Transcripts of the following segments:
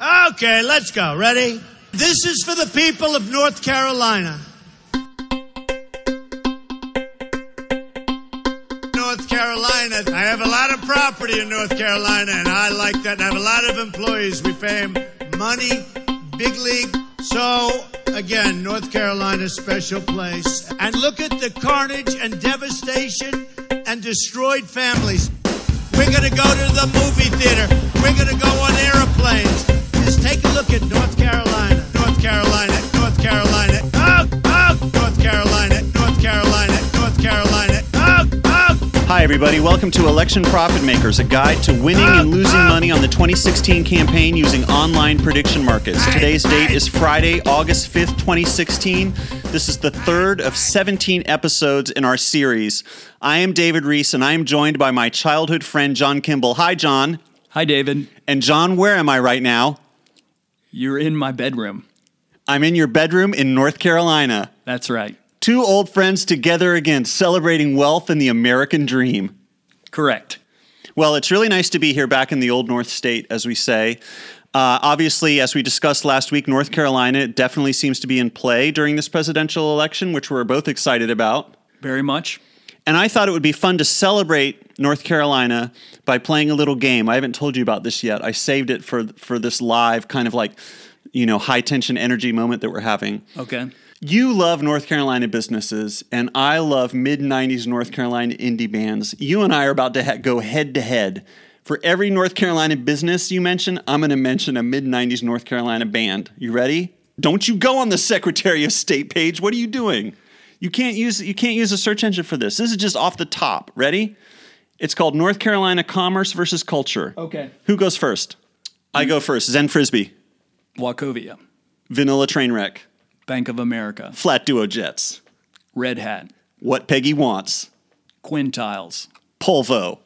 Okay, let's go. Ready? This is for the people of North Carolina. North Carolina. I have a lot of property in North Carolina, and I like that. I have a lot of employees. We pay them money, big league. So, again, North Carolina, special place. And look at the carnage and devastation and destroyed families. We're going to go to the movie theater. We're going to go on airplanes. Just take a look at North Carolina, North Carolina, North Carolina. Oh, oh, North Carolina, North Carolina, North Carolina. Oh, oh. Hi, everybody. Welcome to Election Profit Makers, a guide to winning and losing money on the 2016 campaign using online prediction markets. Today's date is Friday, August 5th, 2016. This is the third of 17 episodes in our series. I am David Rees, and I am joined by my childhood friend, John Kimball. Hi, John. Hi, David. And, John, where am I right now? You're in my bedroom. I'm in your bedroom in North Carolina. That's right. Two old friends together again, celebrating wealth and the American dream. Correct. Well, it's really nice to be here back in the old North State, as we say. Uh, obviously, as we discussed last week, North Carolina definitely seems to be in play during this presidential election, which we're both excited about. Very much. And I thought it would be fun to celebrate North Carolina by playing a little game. I haven't told you about this yet. I saved it for for this live kind of like, you know, high tension energy moment that we're having. Okay. You love North Carolina businesses, and I love mid 90s North Carolina indie bands. You and I are about to ha- go head to head. For every North Carolina business you mention, I'm going to mention a mid 90s North Carolina band. You ready? Don't you go on the Secretary of State page. What are you doing? You can't use you can't use a search engine for this. This is just off the top. Ready? It's called North Carolina Commerce versus Culture. Okay. Who goes first? I go first. Zen Frisbee, Wachovia, Vanilla Trainwreck, Bank of America, Flat Duo Jets, Red Hat, What Peggy Wants, Quintiles, Polvo,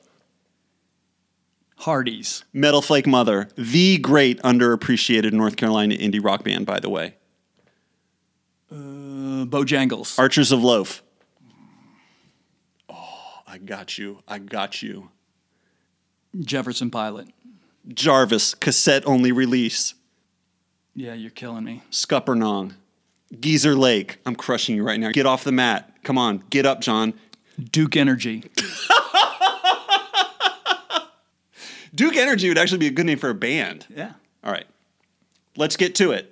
Hardee's, Metal Flake Mother, the great underappreciated North Carolina indie rock band, by the way. Uh, Bojangles, Archers of Loaf. Oh, I got you. I got you. Jefferson Pilot. Jarvis, cassette only release. Yeah, you're killing me. Scuppernong. Geezer Lake. I'm crushing you right now. Get off the mat. Come on. Get up, John. Duke Energy, Duke Energy would actually be a good name for a band. yeah. All right. Let's get to it.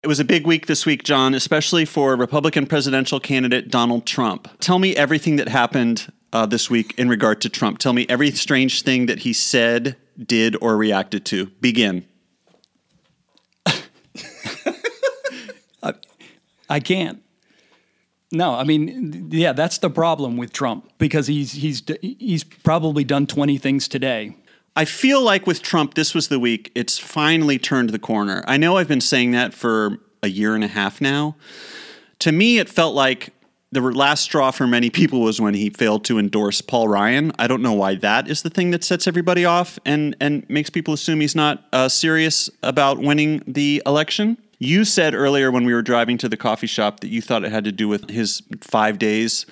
It was a big week this week, John, especially for Republican presidential candidate Donald Trump. Tell me everything that happened uh, this week in regard to Trump. Tell me every strange thing that he said, did, or reacted to. Begin. I can't. No, I mean, yeah, that's the problem with Trump because he's he's he's probably done 20 things today. I feel like with Trump, this was the week it's finally turned the corner. I know I've been saying that for a year and a half now. To me, it felt like the last straw for many people was when he failed to endorse Paul Ryan. I don't know why that is the thing that sets everybody off and, and makes people assume he's not uh, serious about winning the election. You said earlier when we were driving to the coffee shop that you thought it had to do with his five days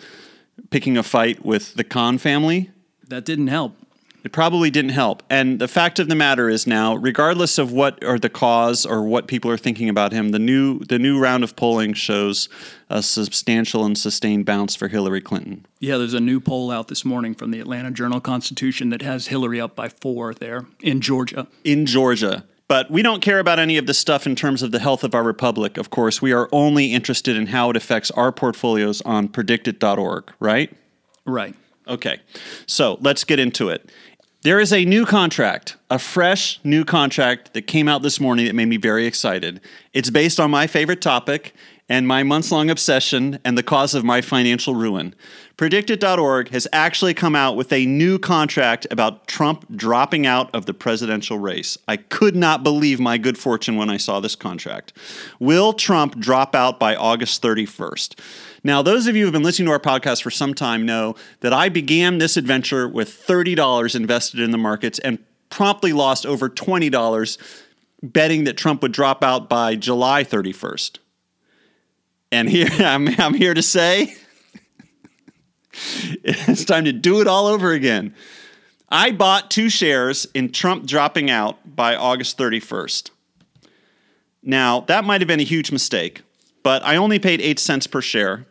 picking a fight with the Khan family. That didn't help. It probably didn't help. And the fact of the matter is now, regardless of what or the cause or what people are thinking about him, the new the new round of polling shows a substantial and sustained bounce for Hillary Clinton. Yeah, there's a new poll out this morning from the Atlanta Journal Constitution that has Hillary up by four there in Georgia. in Georgia. But we don't care about any of this stuff in terms of the health of our republic. Of course, we are only interested in how it affects our portfolios on predictit.org, right? Right. Okay, so let's get into it. There is a new contract, a fresh new contract that came out this morning that made me very excited. It's based on my favorite topic and my months long obsession and the cause of my financial ruin. Predictit.org has actually come out with a new contract about Trump dropping out of the presidential race. I could not believe my good fortune when I saw this contract. Will Trump drop out by August 31st? Now, those of you who have been listening to our podcast for some time know that I began this adventure with $30 invested in the markets and promptly lost over $20 betting that Trump would drop out by July 31st. And here I'm, I'm here to say it's time to do it all over again. I bought two shares in Trump dropping out by August 31st. Now, that might have been a huge mistake, but I only paid 8 cents per share.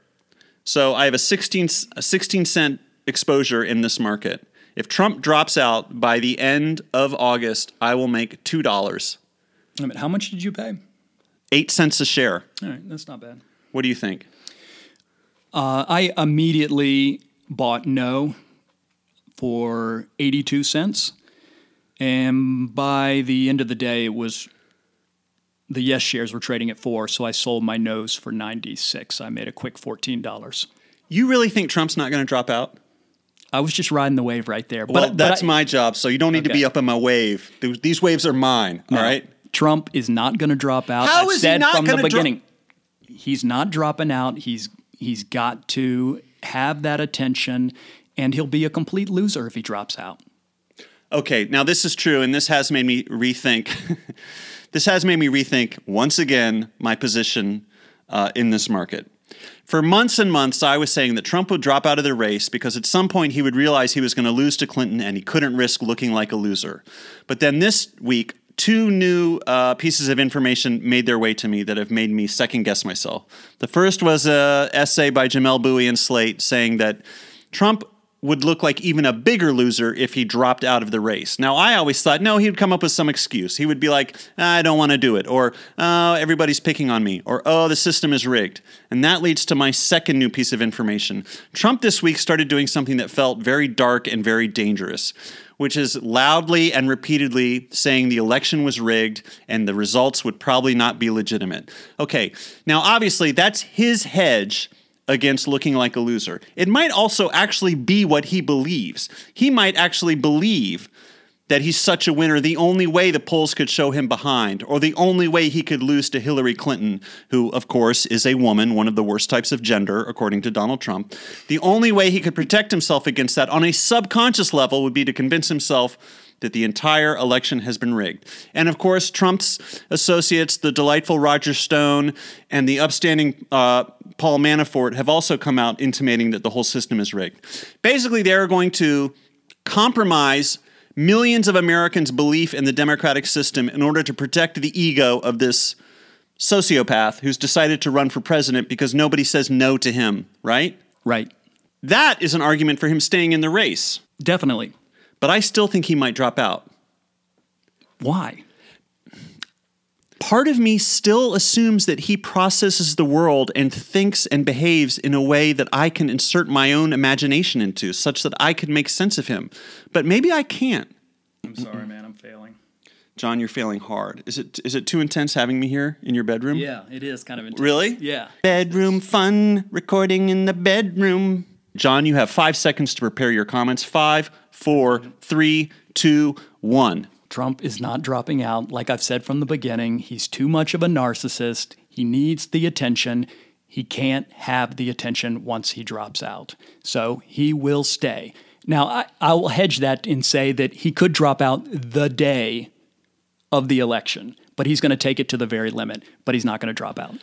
So I have a 16, a 16 cent exposure in this market. If Trump drops out by the end of August, I will make $2. I mean, how much did you pay? 8 cents a share. All right, that's not bad. What do you think? Uh, I immediately bought no for 82 cents. And by the end of the day, it was the yes shares were trading at four. So I sold my no's for 96. I made a quick $14. You really think Trump's not going to drop out? I was just riding the wave right there. Well, but that's but I- my job, so you don't need to be up on my wave. These waves are mine, all No, right? Trump is not going to drop out. How I've is he said not from the gonna dro- beginning. he's not dropping out. He's he's got to have that attention, and he'll be a complete loser if he drops out. Okay, now this is true, and this has made me rethink. this has made me rethink once again my position uh, in this market. For months and months, I was saying that Trump would drop out of the race because at some point he would realize he was going to lose to Clinton and he couldn't risk looking like a loser. But then this week, two new uh, pieces of information made their way to me that have made me second guess myself. The first was a essay by Jamelle Bouie in Slate saying that Trump would look like even a bigger loser if he dropped out of the race. Now, I always thought, no, he'd come up with some excuse. He would be like, I don't want to do it, or oh, everybody's picking on me, or oh, the system is rigged. And that leads to my second new piece of information. Trump this week started doing something that felt very dark and very dangerous. Which is loudly and repeatedly saying the election was rigged and the results would probably not be legitimate. Okay, now obviously that's his hedge against looking like a loser. It might also actually be what he believes. He might actually believe that he's such a winner, the only way the polls could show him behind, or the only way he could lose to Hillary Clinton, who, of course, is a woman, one of the worst types of gender, according to Donald Trump. The only way he could protect himself against that on a subconscious level would be to convince himself that the entire election has been rigged. And of course, Trump's associates, the delightful Roger Stone and the upstanding uh, Paul Manafort, have also come out intimating that the whole system is rigged. Basically, they're going to compromise millions of Americans' belief in the democratic system in order to protect the ego of this sociopath who's decided to run for president because nobody says no to him, right? Right. That is an argument for him staying in the race. Definitely. But I still think he might drop out. Why? Part of me still assumes that he processes the world and thinks and behaves in a way that I can insert my own imagination into, such that I could make sense of him. But maybe I can't. I'm sorry, man. I'm failing. John, you're failing hard. Is it is it too intense having me here in your bedroom? Yeah, it is kind of intense. Really? Yeah. Bedroom fun, recording in the bedroom. John, you have five seconds to prepare your comments. Five, four, three, two, one. Trump is not dropping out. Like I've said from the beginning, he's too much of a narcissist. He needs the attention. He can't have the attention once he drops out. So he will stay. Now, I, I will hedge that and say that he could drop out the day of the election, but he's going to take it to the very limit, but he's not going to drop out.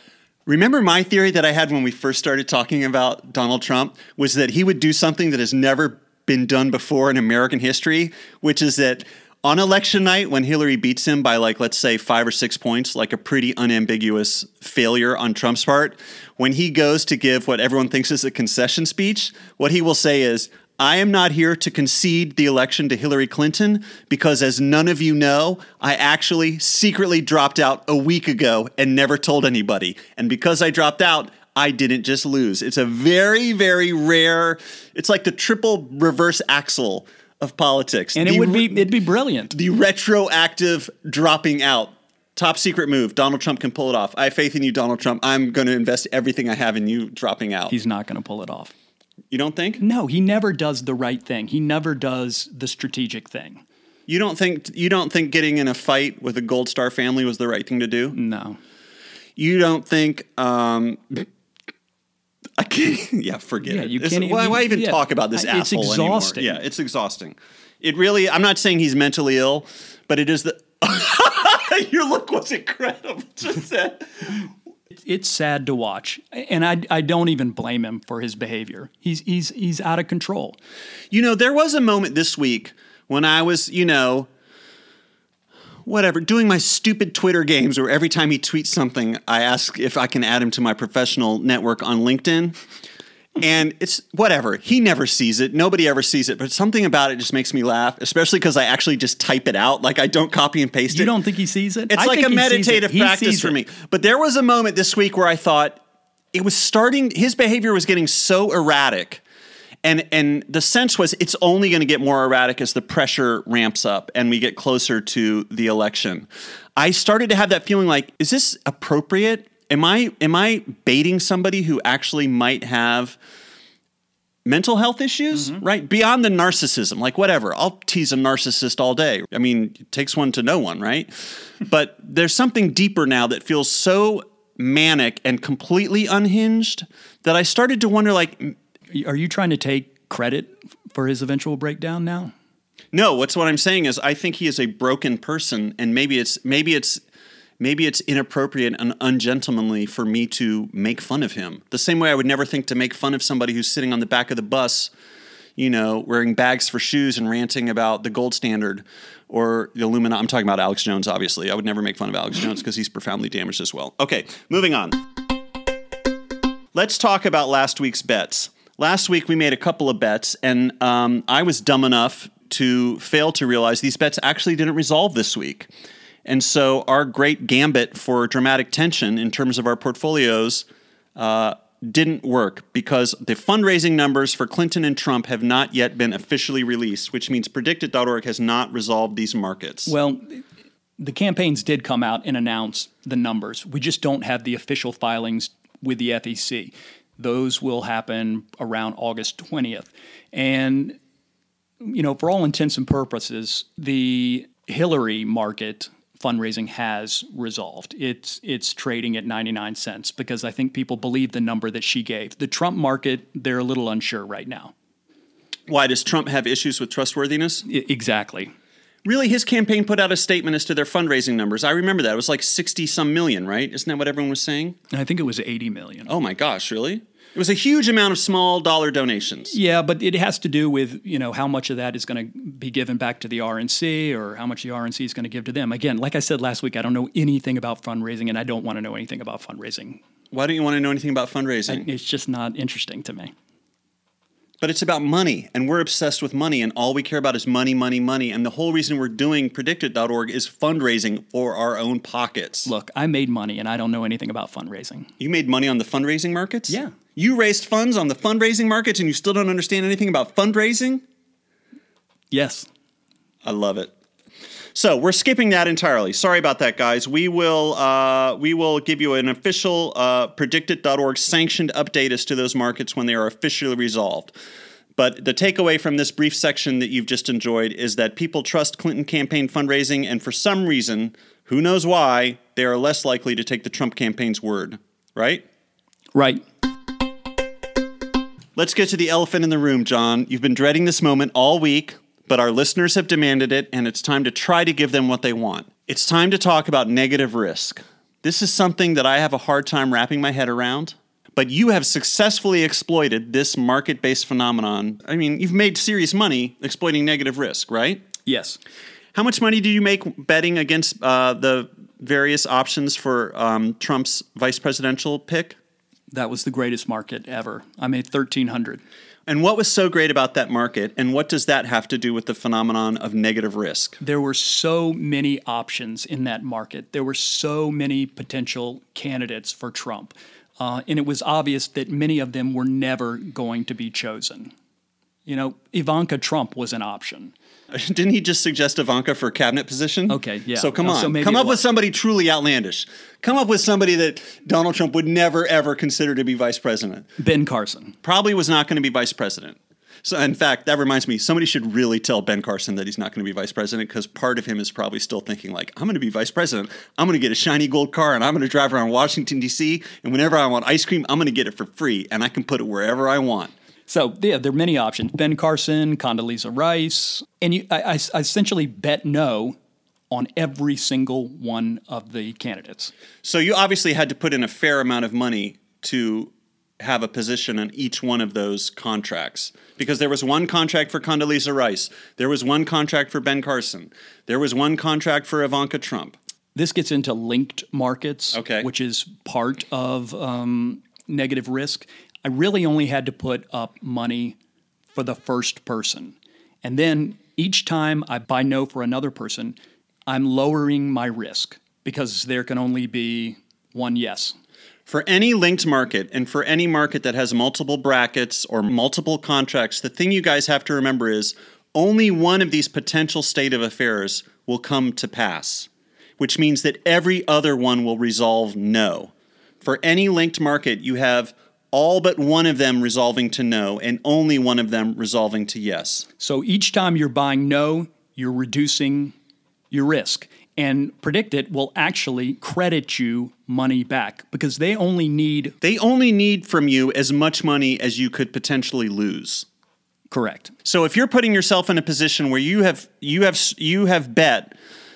Remember my theory that I had when we first started talking about Donald Trump was that he would do something that has never been done before in American history, which is that on election night when Hillary beats him by like let's say 5 or 6 points, like a pretty unambiguous failure on Trump's part, when he goes to give what everyone thinks is a concession speech, what he will say is I am not here to concede the election to Hillary Clinton because, as none of you know, I actually secretly dropped out a week ago and never told anybody. And because I dropped out, I didn't just lose. It's a very, very rare, it's like the triple reverse axel of politics. And The it would be it'd be brilliant. the retroactive dropping out. Top secret move. Donald Trump can pull it off. I have faith in you, Donald Trump. I'm going to invest everything I have in you dropping out. He's not going to pull it off. You don't think? No, he never does the right thing. He never does the strategic thing. You don't think you don't think getting in a fight with a Gold Star family was the right thing to do? No. You don't think um I can't yeah, forget Yeah, it. you It's- can't why, why even yeah. talk about this it's asshole exhausting. anymore? Yeah, it's exhausting. It really I'm not saying he's mentally ill, but it is the Your look was incredible. Just that. It's sad to watch, and I, I don't even blame him for his behavior. He's he's he's out of control. You know, there was a moment this week when I was, you know, whatever, doing my stupid Twitter games where every time he tweets something, I ask if I can add him to my professional network on LinkedIn. And it's whatever. He never sees it. Nobody ever sees it. But something about it just makes me laugh, especially because I actually just type it out. Like I don't copy and paste You it. You don't think he sees it? It's I like a he sees it. meditative practice for me. But there was a moment this week where I thought it was starting his behavior was getting so erratic. And and the sense was it's only going to get more erratic as the pressure ramps up and we get closer to the election. I started to have that feeling like is this appropriate? Am I am I baiting somebody who actually might have mental health issues, Mm-hmm. right? Beyond the narcissism, like whatever. I'll tease a narcissist all day. I mean, it takes one to know one, right? but there's something deeper now that feels so manic and completely unhinged that I started to wonder like Are you trying to take credit for his eventual breakdown now? no, what's what I'm saying is I think he is a broken person and maybe it's maybe it's maybe it's inappropriate and ungentlemanly for me to make fun of him. The same way I would never think to make fun of somebody who's sitting on the back of the bus, you know, wearing bags for shoes and ranting about the gold standard or the Illuminati. I'm talking about Alex Jones, obviously. I would never make fun of Alex Jones because he's profoundly damaged as well. Okay, moving on. Let's talk about last week's bets. Last week we made a couple of bets, and um, I was dumb enough to fail to realize these bets actually didn't resolve this week. And so our great gambit for dramatic tension in terms of our portfolios uh, didn't work because the fundraising numbers for Clinton and Trump have not yet been officially released, which means predictit.org has not resolved these markets. Well, the campaigns did come out and announce the numbers. We just don't have the official filings with the FEC. Those will happen around August 20th. And, you know, for all intents and purposes, the Hillary market fundraising has resolved. It's it's trading at 99 cents because I think people believe the number that she gave. The Trump market, they're a little unsure right now. Why does Trump have issues with trustworthiness? I- exactly. Really, his campaign put out a statement as to their fundraising numbers. I remember that. It was like 60 some million, right? Isn't that what everyone was saying? I think it was 80 million. Oh my gosh, really? It was a huge amount of small dollar donations. Yeah, but it has to do with you know how much of that is going to be given back to the RNC or how much the RNC is going to give to them. Again, like I said last week, I don't know anything about fundraising, and I don't want to know anything about fundraising. Why don't you want to know anything about fundraising? It's just not interesting to me. But it's about money, and we're obsessed with money, and all we care about is money, money, money. And the whole reason we're doing predictit.org is fundraising for our own pockets. Look, I made money, and I don't know anything about fundraising. You made money on the fundraising markets? Yeah. You raised funds on the fundraising markets, and you still don't understand anything about fundraising? Yes, I love it. So we're skipping that entirely. Sorry about that, guys. We will uh, we will give you an official uh, predictit.org sanctioned update as to those markets when they are officially resolved. But the takeaway from this brief section that you've just enjoyed is that people trust Clinton campaign fundraising, and for some reason, who knows why, they are less likely to take the Trump campaign's word. Right? right. Let's get to the elephant in the room, John. You've been dreading this moment all week, but our listeners have demanded it, and it's time to try to give them what they want. It's time to talk about negative risk. This is something that I have a hard time wrapping my head around, but you have successfully exploited this market based phenomenon. I mean, you've made serious money exploiting negative risk, right? Yes. How much money do you make betting against uh, the various options for um, Trump's vice presidential pick? That was the greatest market ever. I made 1300. And what was so great about that market, and what does that have to do with the phenomenon of negative risk? There were so many options in that market. There were so many potential candidates for Trump. Uh, and it was obvious that many of them were never going to be chosen. You know, Ivanka Trump was an option. Didn't he just suggest Ivanka for a cabinet position? Okay, yeah. So come Oh, on, so come up with somebody truly outlandish. Come up with somebody that Donald Trump would never ever consider to be vice president. Ben Carson. Probably was not going to be vice president. So, in fact, that reminds me, somebody should really tell Ben Carson that he's not going to be vice president because part of him is probably still thinking, like, I'm going to be vice president. I'm going to get a shiny gold car and I'm going to drive around Washington, D.C. And whenever I want ice cream, I'm going to get it for free and I can put it wherever I want. So yeah, there are many options: Ben Carson, Condoleezza Rice, and you, I, I, I essentially bet no on every single one of the candidates. So, you obviously had to put in a fair amount of money to have a position on each one of those contracts because there was one contract for Condoleezza Rice, there was one contract for Ben Carson, there was one contract for Ivanka Trump. This gets into linked markets, Okay. which is part of um, negative risk. I really only had to put up money for the first person. And then each time I buy no for another person, I'm lowering my risk because there can only be one yes. For any linked market and for any market that has multiple brackets or multiple contracts, the thing you guys have to remember is only one of these potential state of affairs will come to pass, which means that every other one will resolve no. For any linked market, you have all but one of them resolving to no and only one of them resolving to yes. So each time you're buying no, you're reducing your risk. And Predict It will actually credit you money back because they only need They only need from you as much money as you could potentially lose. correct. So if you're putting yourself in a position where you have you have you have bet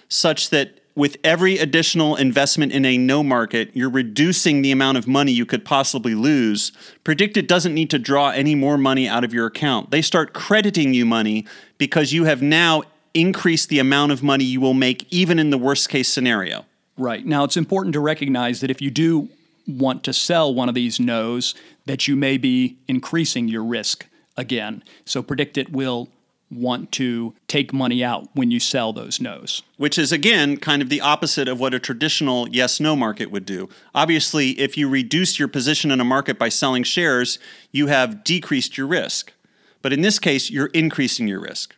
such that with every additional investment in a no market, you're reducing the amount of money you could possibly lose. PredictIt doesn't need to draw any more money out of your account. They start crediting you money because you have now increased the amount of money you will make even in the worst case scenario. Right. Now, it's important to recognize that if you do want to sell one of these no's, that you may be increasing your risk again. So Predict It will want to take money out when you sell those no's. which is again kind of the opposite of what a traditional yes no market would do. Obviously, if you reduce your position in a market by selling shares, you have decreased your risk. But in this case, you're increasing your risk.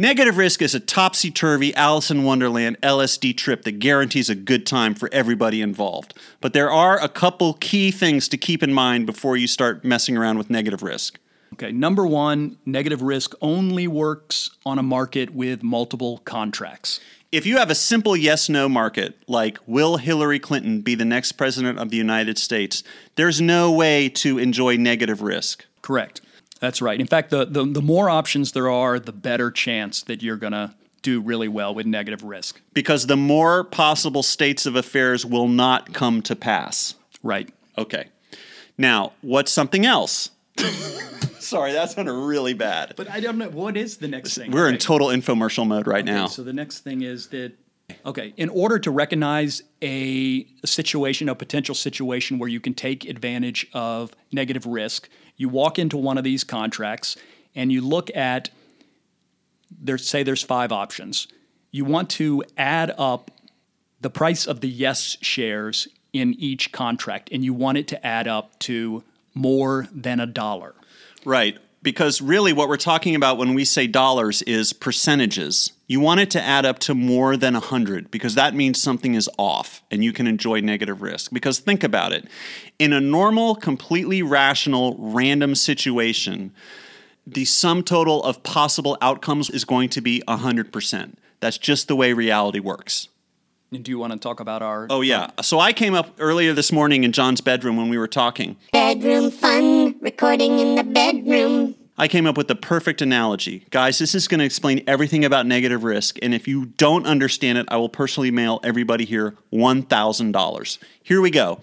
Negative risk is a topsy turvy Alice in Wonderland LSD trip that guarantees a good time for everybody involved. But there are a couple key things to keep in mind before you start messing around with negative risk. Okay, number one, negative risk only works on a market with multiple contracts. If you have a simple yes no market, like will Hillary Clinton be the next president of the United States, there's no way to enjoy negative risk. Correct. That's right. In fact, the, the, the more options there are, the better chance that you're going to do really well with negative risk. Because the more possible states of affairs will not come to pass. Right. Okay. Now, what's something else? Sorry, that sounded really bad. But I don't know. What is the next thing? We're in total infomercial mode right now. So the next thing is that okay, in order to recognize a, a situation, a potential situation where you can take advantage of negative risk, you walk into one of these contracts and you look at there say there's five options. You want to add up the price of the yes shares in each contract and you want it to add up to more than a dollar. Right. Because really, what we're talking about when we say dollars is percentages. You want it to add up to more than 100 because that means something is off and you can enjoy negative risk. Because think about it in a normal, completely rational, random situation, the sum total of possible outcomes is going to be 100%. That's just the way reality works. And do you want to talk about our Oh, yeah. So I came up earlier this morning in John's bedroom when we were talking. Bedroom fun, recording in the bedroom. I came up with the perfect analogy. Guys, this is going to explain everything about negative risk. And if you don't understand it, I will personally mail everybody here $1,000. Here we go.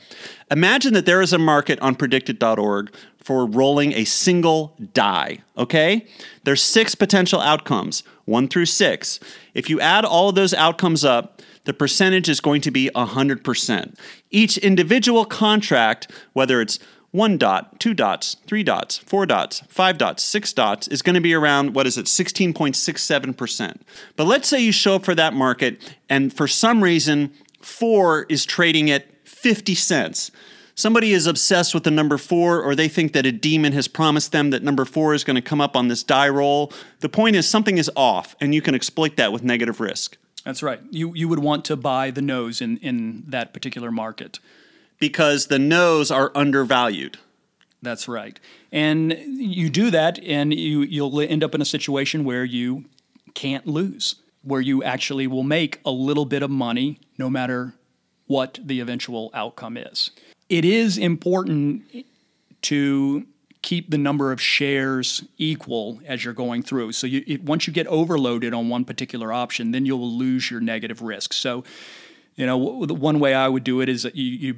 Imagine that there is a market on predictit.org for rolling a single die, okay? There's six potential outcomes, one through six. If you add all of those outcomes up, the percentage is going to be 100%. Each individual contract, whether it's one dot, two dots, three dots, four dots, five dots, six dots is going to be around, what is it, 16.67%. But let's say you show up for that market and for some reason, four is trading at 50 cents. Somebody is obsessed with the number four, or they think that a demon has promised them that number four is going to come up on this die roll. The point is, something is off, and you can exploit that with negative risk. That's right. You you would want to buy the no's in in that particular market. because the no's are undervalued. That's right. And you do that and you you'll end up in a situation where you can't lose, where you actually will make a little bit of money no matter what the eventual outcome is. It is important to keep the number of shares equal as you're going through. So you, it, once you get overloaded on one particular option, then you'll lose your negative risk. So, you know, the one way I would do it is that you, you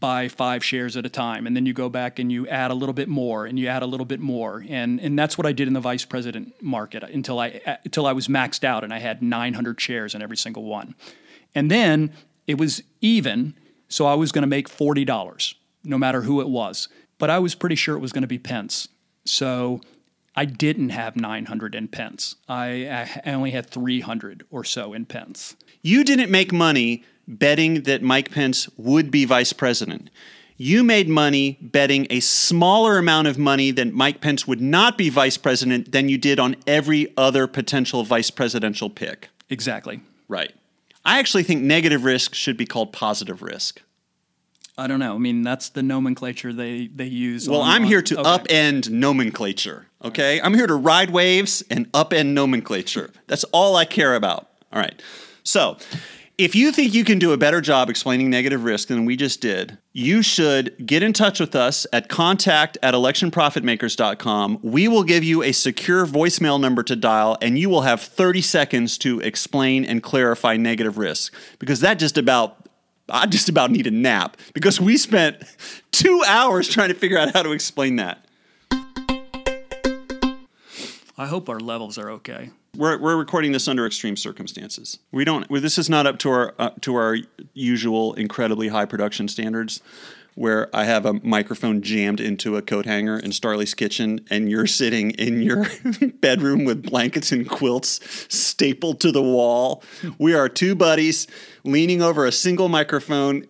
buy five shares at a time, and then you go back and you add a little bit more, and you add a little bit more, and and that's what I did in the vice president market uh, until I uh, until I was maxed out, and I had 900 shares in every single one, and then it was even, so I was going to make forty dollars no matter who it was, but I was pretty sure it was going to be Pence, so. I didn't have 900 in Pence. I, I only had 300 or so in Pence. You didn't make money betting that Mike Pence would be vice president. You made money betting a smaller amount of money that Mike Pence would not be vice president than you did on every other potential vice presidential pick. Exactly. Right. I actually think negative risk should be called positive risk. I don't know. I mean, that's the nomenclature they, they use. Well, on- I'm here to okay. upend nomenclature. Okay, I'm here to ride waves and upend nomenclature. That's all I care about. All right. So, if you think you can do a better job explaining negative risk than we just did, you should get in touch with us at contact at electionprofitmakers.com. We will give you a secure voicemail number to dial, and you will have 30 seconds to explain and clarify negative risk because that just about I just about need a nap because we spent two hours trying to figure out how to explain that. I hope our levels are okay. We're, we're recording this under extreme circumstances. We don't. This is not up to our uh, to our usual incredibly high production standards, where I have a microphone jammed into a coat hanger in Starlee's kitchen, and you're sitting in your bedroom with blankets and quilts stapled to the wall. We are two buddies leaning over a single microphone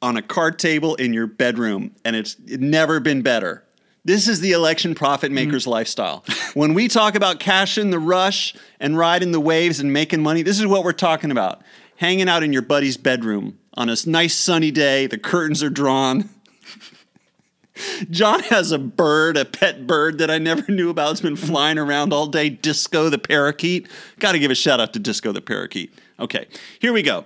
on a card table in your bedroom, and it's never been better. This is the election profit mm-hmm. maker's lifestyle. When we talk about cashing the rush and riding the waves and making money, this is what we're talking about. Hanging out in your buddy's bedroom on a nice sunny day, the curtains are drawn. John has a bird, a pet bird that I never knew about. It's been flying around all day. Disco the parakeet. Got to give a shout out to Disco the parakeet. Okay, here we go.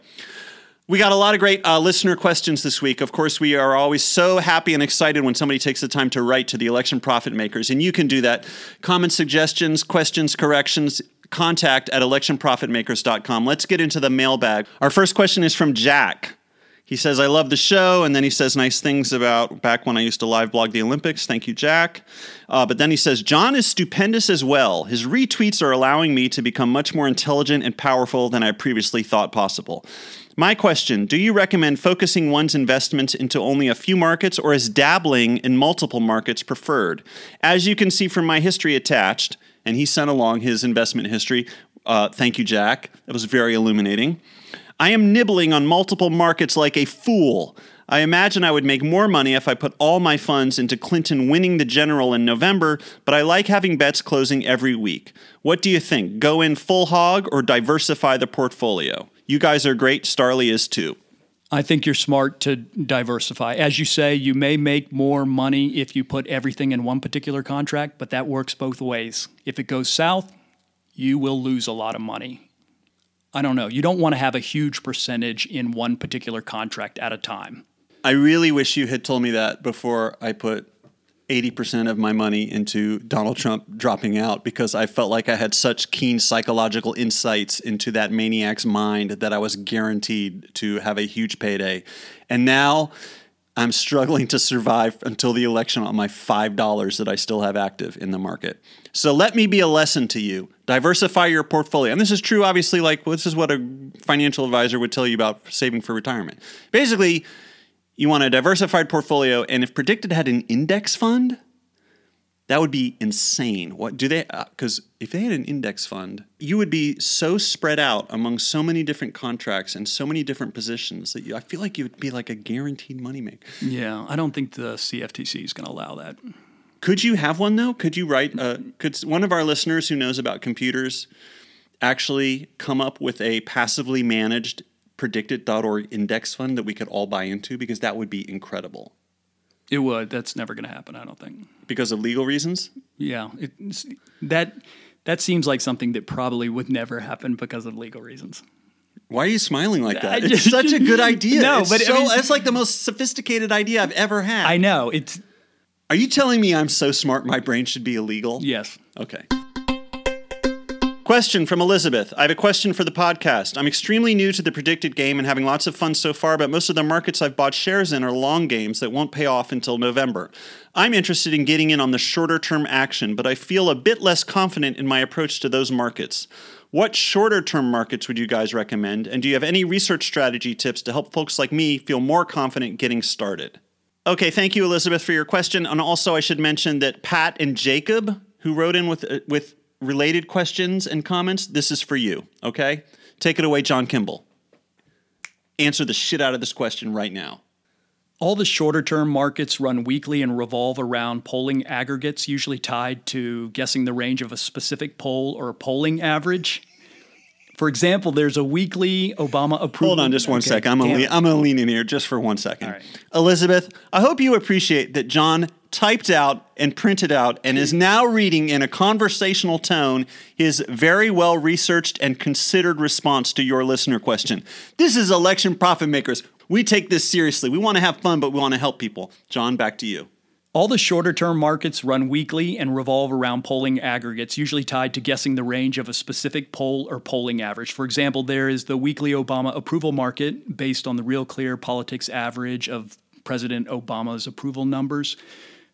We got a lot of great uh, listener questions this week. Of course, we are always so happy and excited when somebody takes the time to write to the election profit makers, and you can do that. Comments, suggestions, questions, corrections, contact at electionprofitmakers.com. Let's get into the mailbag. Our first question is from Jack. He says, I love the show. And then he says nice things about back when I used to live blog the Olympics. Thank you, Jack. Uh, but then he says, John is stupendous as well. His retweets are allowing me to become much more intelligent and powerful than I previously thought possible. My question Do you recommend focusing one's investments into only a few markets, or is dabbling in multiple markets preferred? As you can see from my history attached, and he sent along his investment history. Uh, thank you, Jack. That was very illuminating. I am nibbling on multiple markets like a fool. I imagine I would make more money if I put all my funds into Clinton winning the general in November, but I like having bets closing every week. What do you think? Go in full hog or diversify the portfolio? You guys are great. Starlee is too. I think you're smart to diversify. As you say, you may make more money if you put everything in one particular contract, but that works both ways. If it goes south, you will lose a lot of money. I don't know. You don't want to have a huge percentage in one particular contract at a time. I really wish you had told me that before I put 80% of my money into Donald Trump dropping out because I felt like I had such keen psychological insights into that maniac's mind that I was guaranteed to have a huge payday. And now I'm struggling to survive until the election on my $5 that I still have active in the market. So let me be a lesson to you. Diversify your portfolio. And this is true, obviously, like this is what a financial advisor would tell you about saving for retirement. Basically, you want a diversified portfolio, and if PredictIt had an index fund, that would be insane. What do they? Because if they had an index fund, you would be so spread out among so many different contracts and so many different positions that you, I feel like you would be like a guaranteed moneymaker. Yeah, I don't think the CFTC is going to allow that. Could you have one though? Could you write? Uh, could one of our listeners who knows about computers actually come up with a passively managed predictit.org index fund that we could all buy into? Because that would be incredible. It would. That's never going to happen, I don't think. Because of legal reasons? Yeah, it's, that that seems like something that probably would never happen because of legal reasons. Why are you smiling like that? It's such a good idea. No, It's but I mean- it's like the most sophisticated idea I've ever had. I know. It's Are you telling me I'm so smart my brain should be illegal? yes. Okay. Question from Elizabeth. I have a question for the podcast. I'm extremely new to the PredictIt game and having lots of fun so far, but most of the markets I've bought shares in are long games that won't pay off until November. I'm interested in getting in on the shorter term action, but I feel a bit less confident in my approach to those markets. What shorter term markets would you guys recommend? And do you have any research strategy tips to help folks like me feel more confident getting started? Okay, thank you, Elizabeth, for your question. And also, I should mention that Pat and Jacob, who wrote in with, uh, with related questions and comments, this is for you, okay? Take it away, John Kimball. Answer the shit out of this question right now. All the shorter term markets run weekly and revolve around polling aggregates, usually tied to guessing the range of a specific poll or a polling average. For example, there's a weekly Obama approval. Hold on just one Okay, second. I'm gonna, le- I'm gonna lean in here just for one second. Right. Elizabeth, I hope you appreciate that John typed out and printed out and is now reading in a conversational tone his very well researched and considered response to your listener question. This is election profit makers. We take this seriously. We want to have fun, but we want to help people. John, back to you. All the shorter term markets run weekly and revolve around polling aggregates, usually tied to guessing the range of a specific poll or polling average. For example, there is the weekly Obama approval market based on the Real Clear Politics average of President Obama's approval numbers.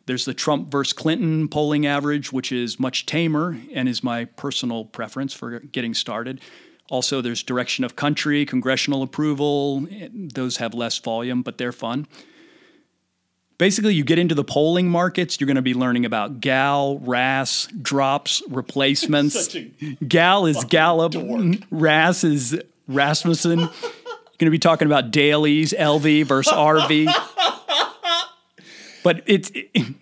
There's the Trump versus Clinton polling average, which is much tamer and is my personal preference for getting started. Also, there's direction of country, congressional approval. Those have less volume, but they're fun. Basically, you get into the polling markets, you're going to be learning about Gal, RAS, drops, replacements. Gal is Gallup, RAS is Rasmussen. You're going to be talking about dailies, LV versus RV. But it's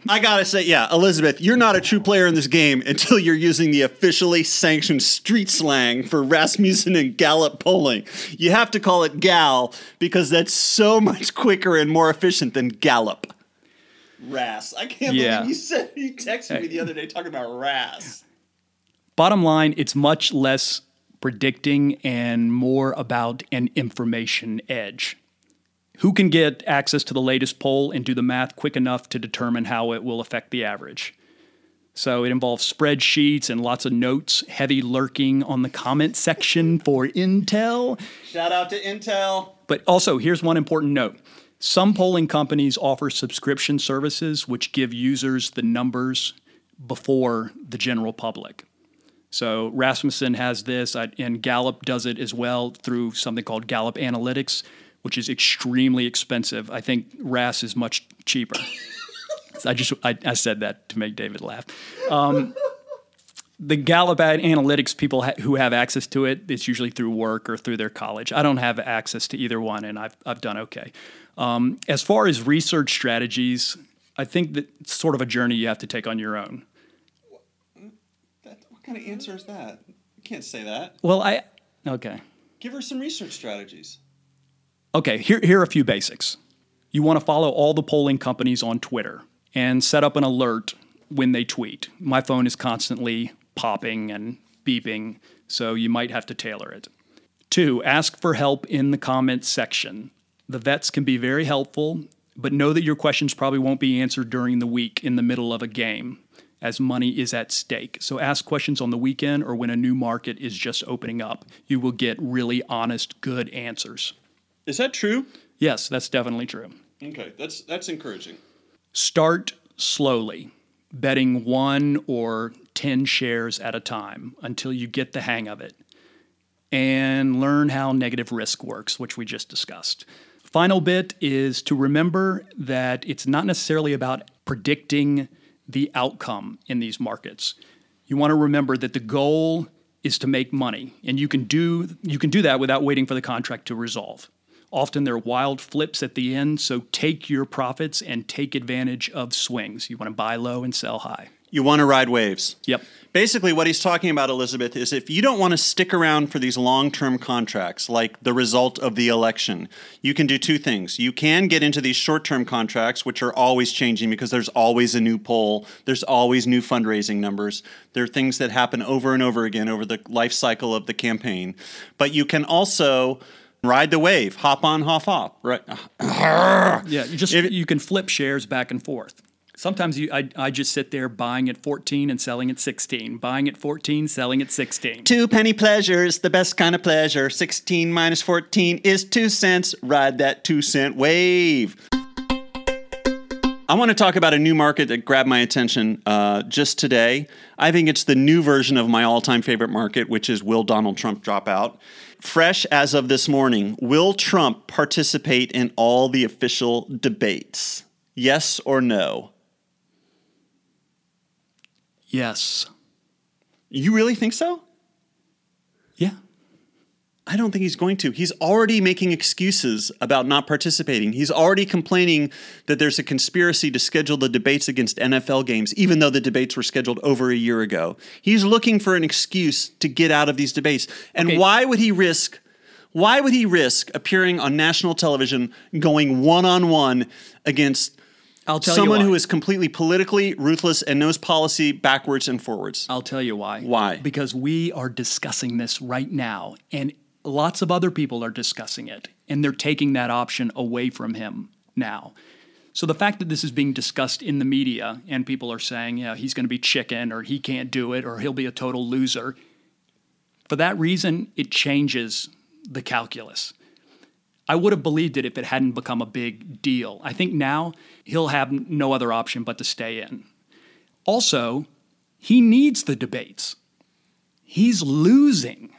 I gotta say, yeah, Elizabeth, you're not a true player in this game until you're using the officially sanctioned street slang for Rasmussen and Gallup polling. You have to call it Gal because that's so much quicker and more efficient than Gallup. Ras. I can't Yeah. believe you said you texted me the other day talking about Ras. bottom line, it's much less predicting and more about an information edge. Who can get access to the latest poll and do the math quick enough to determine how it will affect the average? So it involves spreadsheets and lots of notes, heavy lurking on the comment section for intel. Shout out to Intel. But also, here's one important note. Some polling companies offer subscription services which give users the numbers before the general public. So Rasmussen has this, and Gallup does it as well through something called Gallup Analytics, which is extremely expensive. I think RAS is much cheaper. I just I, I said that to make David laugh. Um, the Gallup analytics people ha- who have access to it, it's usually through work or through their college. I don't have access to either one, and I've I've done okay. Um, as far as research strategies, I think that it's sort of a journey you have to take on your own. That, what kind of answer is that? You can't say that. Well, I okay. Give her some research strategies. Okay, here, here are a few basics. You want to follow all the polling companies on Twitter and set up an alert when they tweet. My phone is constantly popping and beeping, so you might have to tailor it. Two, ask for help in the comments section. The vets can be very helpful, but know that your questions probably won't be answered during the week in the middle of a game, as money is at stake. So ask questions on the weekend or when a new market is just opening up. You will get really honest, good answers. Is that true? Yes, that's definitely true. Okay, that's that's encouraging. Start slowly, betting one or 10 shares at a time until you get the hang of it. And learn how negative risk works, which we just discussed. Final bit is to remember that it's not necessarily about predicting the outcome in these markets. You want to remember that the goal is to make money, and you can do you can do that without waiting for the contract to resolve. Often there are wild flips at the end, so take your profits and take advantage of swings. You want to buy low and sell high. You want to ride waves. Yep. Basically, what he's talking about, Elizabeth, is if you don't want to stick around for these long term contracts, like the result of the election, you can do two things. You can get into these short term contracts, which are always changing because there's always a new poll, there's always new fundraising numbers. There are things that happen over and over again over the life cycle of the campaign. But you can also ride the wave, hop on, hop off, right? Yeah, you just If- you can flip shares back and forth. Sometimes you, I, I just sit there buying at 14 and selling at 16, buying at 14, selling at 16. Two penny pleasures, the best kind of pleasure. 16 minus 14 is 2 cents. Ride that 2 cent wave. I want to talk about a new market that grabbed my attention uh, just today. I think it's the new version of my all time favorite market, which is Will Donald Trump drop out? Fresh as of this morning, will Trump participate in all the official debates? Yes or no? Yes. You really think so? Yeah. I don't think he's going to. He's already making excuses about not participating. He's already complaining that there's a conspiracy to schedule the debates against NFL games, even though the debates were scheduled over a year ago. He's looking for an excuse to get out of these debates. And Okay. why would he risk? Why would he risk appearing on national television going one on one against I'll tell someone you why. who is completely politically ruthless and knows policy backwards and forwards? I'll tell you why. Why? Because we are discussing this right now, and lots of other people are discussing it, and they're taking that option away from him now. So the fact that this is being discussed in the media and people are saying, yeah, he's going to be chicken or he can't do it or he'll be a total loser, for that reason, it changes the calculus. I would have believed it if it hadn't become a big deal. I think now he'll have no other option but to stay in. Also, he needs the debates. He's losing.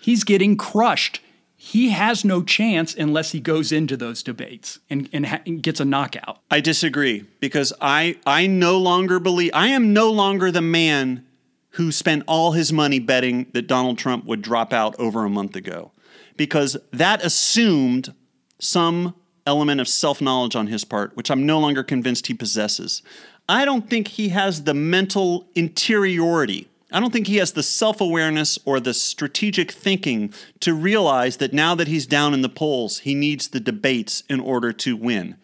He's getting crushed. He has no chance unless he goes into those debates and, and, ha- and gets a knockout. I disagree because I I no longer believe I am no longer the man who spent all his money betting that Donald Trump would drop out over a month ago because that assumed some element of self-knowledge on his part which I'm no longer convinced he possesses. I don't think he has the mental interiority I don't think he has the self awareness or the strategic thinking to realize that now that he's down in the polls, he needs the debates in order to win.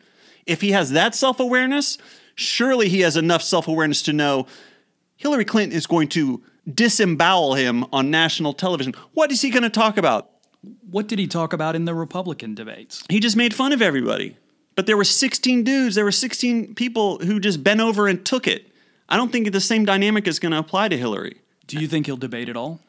If he has that self awareness, surely he has enough self awareness to know Hillary Clinton is going to disembowel him on national television. What is he going to talk about? What did he talk about in the Republican debates? He just made fun of everybody. But there were 16 dudes, there were 16 people who just bent over and took it. I don't think the same dynamic is going to apply to Hillary. Do you think he'll debate at all?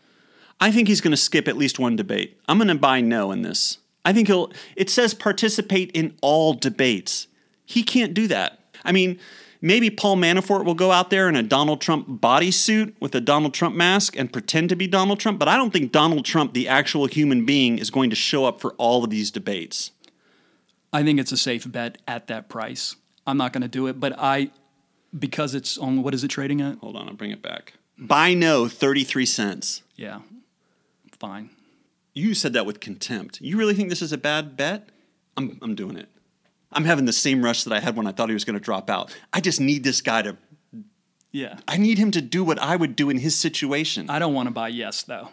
I think he's going to skip at least one debate. I'm going to buy no in this. I think he'll, it says participate in all debates. He can't do that. I mean, maybe Paul Manafort will go out there in a Donald Trump bodysuit with a Donald Trump mask and pretend to be Donald Trump, but I don't think Donald Trump, the actual human being, is going to show up for all of these debates. I think it's a safe bet at that price. I'm not going to do it, but I, because it's on, what is it trading at? Hold on, I'll bring it back. Buy no, 33 cents. Yeah, fine. You said that with contempt. You really think this is a bad bet? I'm, I'm doing it. I'm having the same rush that I had when I thought he was going to drop out. I just need this guy to, Yeah. I need him to do what I would do in his situation. I don't want to buy yes, though.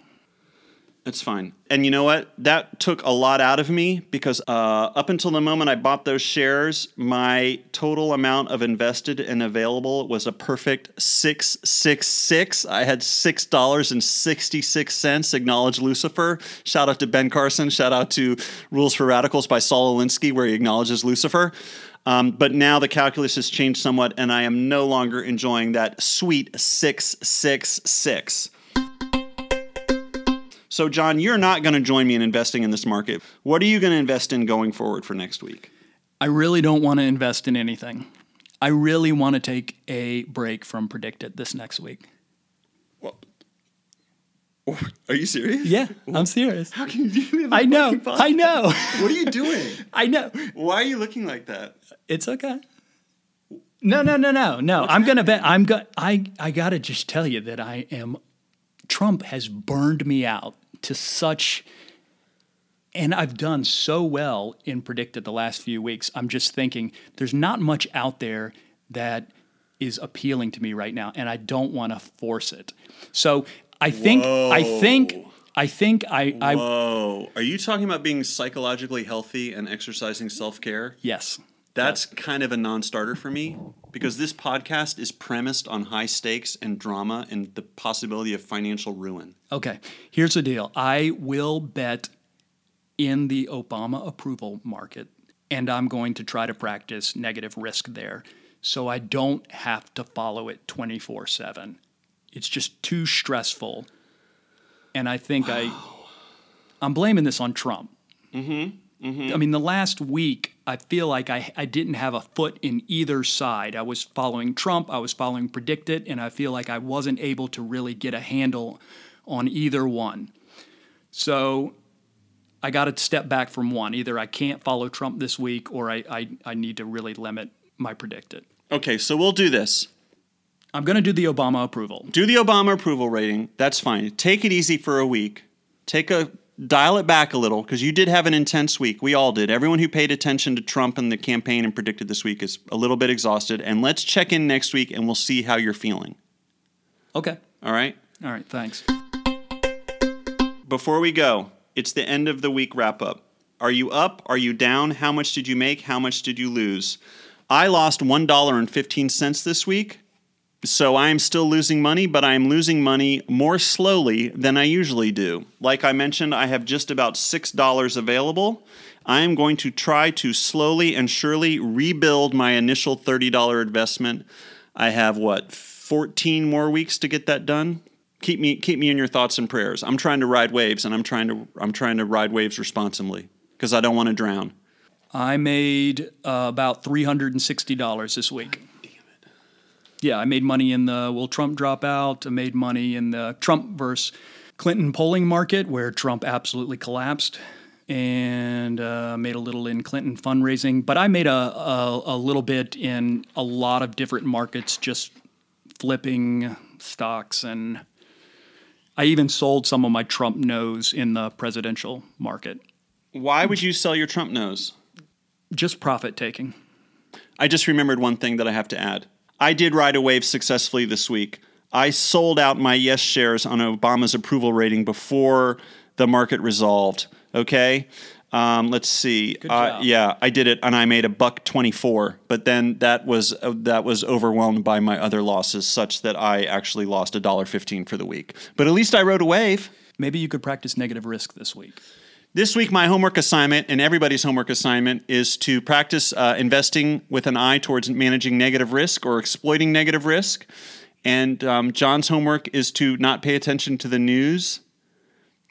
That's fine. And you know what? That took a lot out of me because uh, up until the moment I bought those shares, my total amount of invested and available was a perfect six six six. I had six dollars and sixty six cents. Acknowledge Lucifer. Shout out to Ben Carson. Shout out to Rules for Radicals by Saul Alinsky, where he acknowledges Lucifer. Um, but now the calculus has changed somewhat, and I am no longer enjoying that sweet six six six. So, John, you're not going to join me in investing in this market. What are you going to invest in going forward for next week? I really don't want to invest in anything. I really want to take a break from PredictIt this next week. Well, are you serious? Yeah, I'm serious. How can you do that? I know. I know. What are you doing? I know. Why are you looking like that? It's okay. No, no, no, no, no. I'm gonna bet. I'm go- I I gotta just tell you that I am. Trump has burned me out to such. And I've done so well in PredictIt the last few weeks. I'm just thinking there's not much out there that is appealing to me right now, and I don't want to force it. So I think I think I think I I Whoa. Are you talking about being psychologically healthy and exercising self care? yes. That's kind of a non starter for me because this podcast is premised on high stakes and drama and the possibility of financial ruin. Okay, here's the deal. I will bet in the Obama approval market, and I'm going to try to practice negative risk there. so I don't have to follow it 24 7. It's just too stressful. And I think I, I'm blaming this on Trump. Mm-hmm, mm-hmm. I mean, the last week, I feel like I, I didn't have a foot in either side. I was following Trump, I was following PredictIt, and I feel like I wasn't able to really get a handle on either one. So I got to step back from one. Either I can't follow Trump this week or I, I, I need to really limit my PredictIt. Okay, so we'll do this. I'm going to do the Obama approval. Do the Obama approval rating. That's fine. Take it easy for a week. Take a dial it back a little because you did have an intense week. We all did. Everyone who paid attention to Trump and the campaign and PredictIt this week is a little bit exhausted. And let's check in next week and we'll see how you're feeling. Okay. All right? All right. Thanks. Before we go, it's the end of the week wrap up. Are you up? Are you down? How much did you make? How much did you lose? I lost $1.15 this week. So I am still losing money, but I am losing money more slowly than I usually do. Like I mentioned, I have just about $6 available. I am going to try to slowly and surely rebuild my initial $30 investment. I have what, 14 more weeks to get that done? Keep me keep me in your thoughts and prayers. I'm trying to ride waves and I'm trying to I'm trying to ride waves responsibly because I don't want to drown. I made uh, about $360 this week. Yeah, I made money in the will Trump drop out? I made money in the Trump versus Clinton polling market where Trump absolutely collapsed, and uh, made a little in Clinton fundraising. But I made a, a, a little bit in a lot of different markets, just flipping stocks, and I even sold some of my Trump no's in the presidential market. Why would you sell your Trump no's? Just profit taking. I just remembered one thing that I have to add. I did ride a wave successfully this week. I sold out my yes shares on Obama's approval rating before the market resolved. Okay. Um, let's see. Uh, yeah, I did it, and I made a buck twenty-four. But then that was uh, that was overwhelmed by my other losses, such that I actually lost a dollar fifteen for the week. But at least I rode a wave. Maybe you could practice negative risk this week. This week, my homework assignment and everybody's homework assignment is to practice uh, investing with an eye towards managing negative risk or exploiting negative risk. And um, John's homework is to not pay attention to the news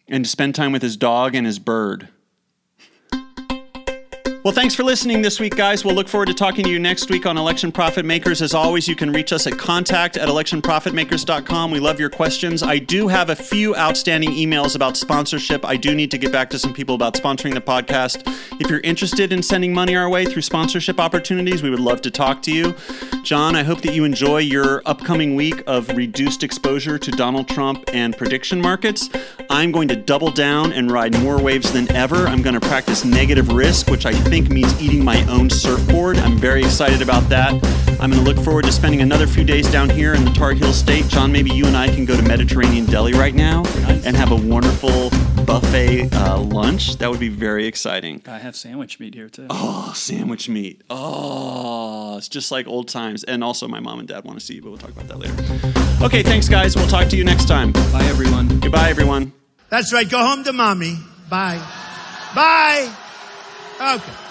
and to spend time with his dog and his bird. Well, thanks for listening this week, guys. We'll look forward to talking to you next week on Election Profit Makers. As always, you can reach us at contact at electionprofitmakers.com. We love your questions. I do have a few outstanding emails about sponsorship. I do need to get back to some people about sponsoring the podcast. If you're interested in sending money our way through sponsorship opportunities, we would love to talk to you. John, I hope that you enjoy your upcoming week of reduced exposure to Donald Trump and prediction markets. I'm going to double down and ride more waves than ever. I'm going to practice negative risk, which I think means eating my own surfboard. I'm very excited about that. I'm going to look forward to spending another few days down here in the Tar Heel State. John, maybe you and I can go to Mediterranean Deli right now and have a wonderful buffet uh, lunch. That would be very exciting. I have sandwich meat here too. Oh, sandwich meat. Oh, it's just like old times. And also, my mom and dad want to see you, but we'll talk about that later. Okay, thanks, guys. We'll talk to you next time. Bye, everyone. Goodbye, everyone. That's right. Go home to mommy. Bye. Bye. Okay.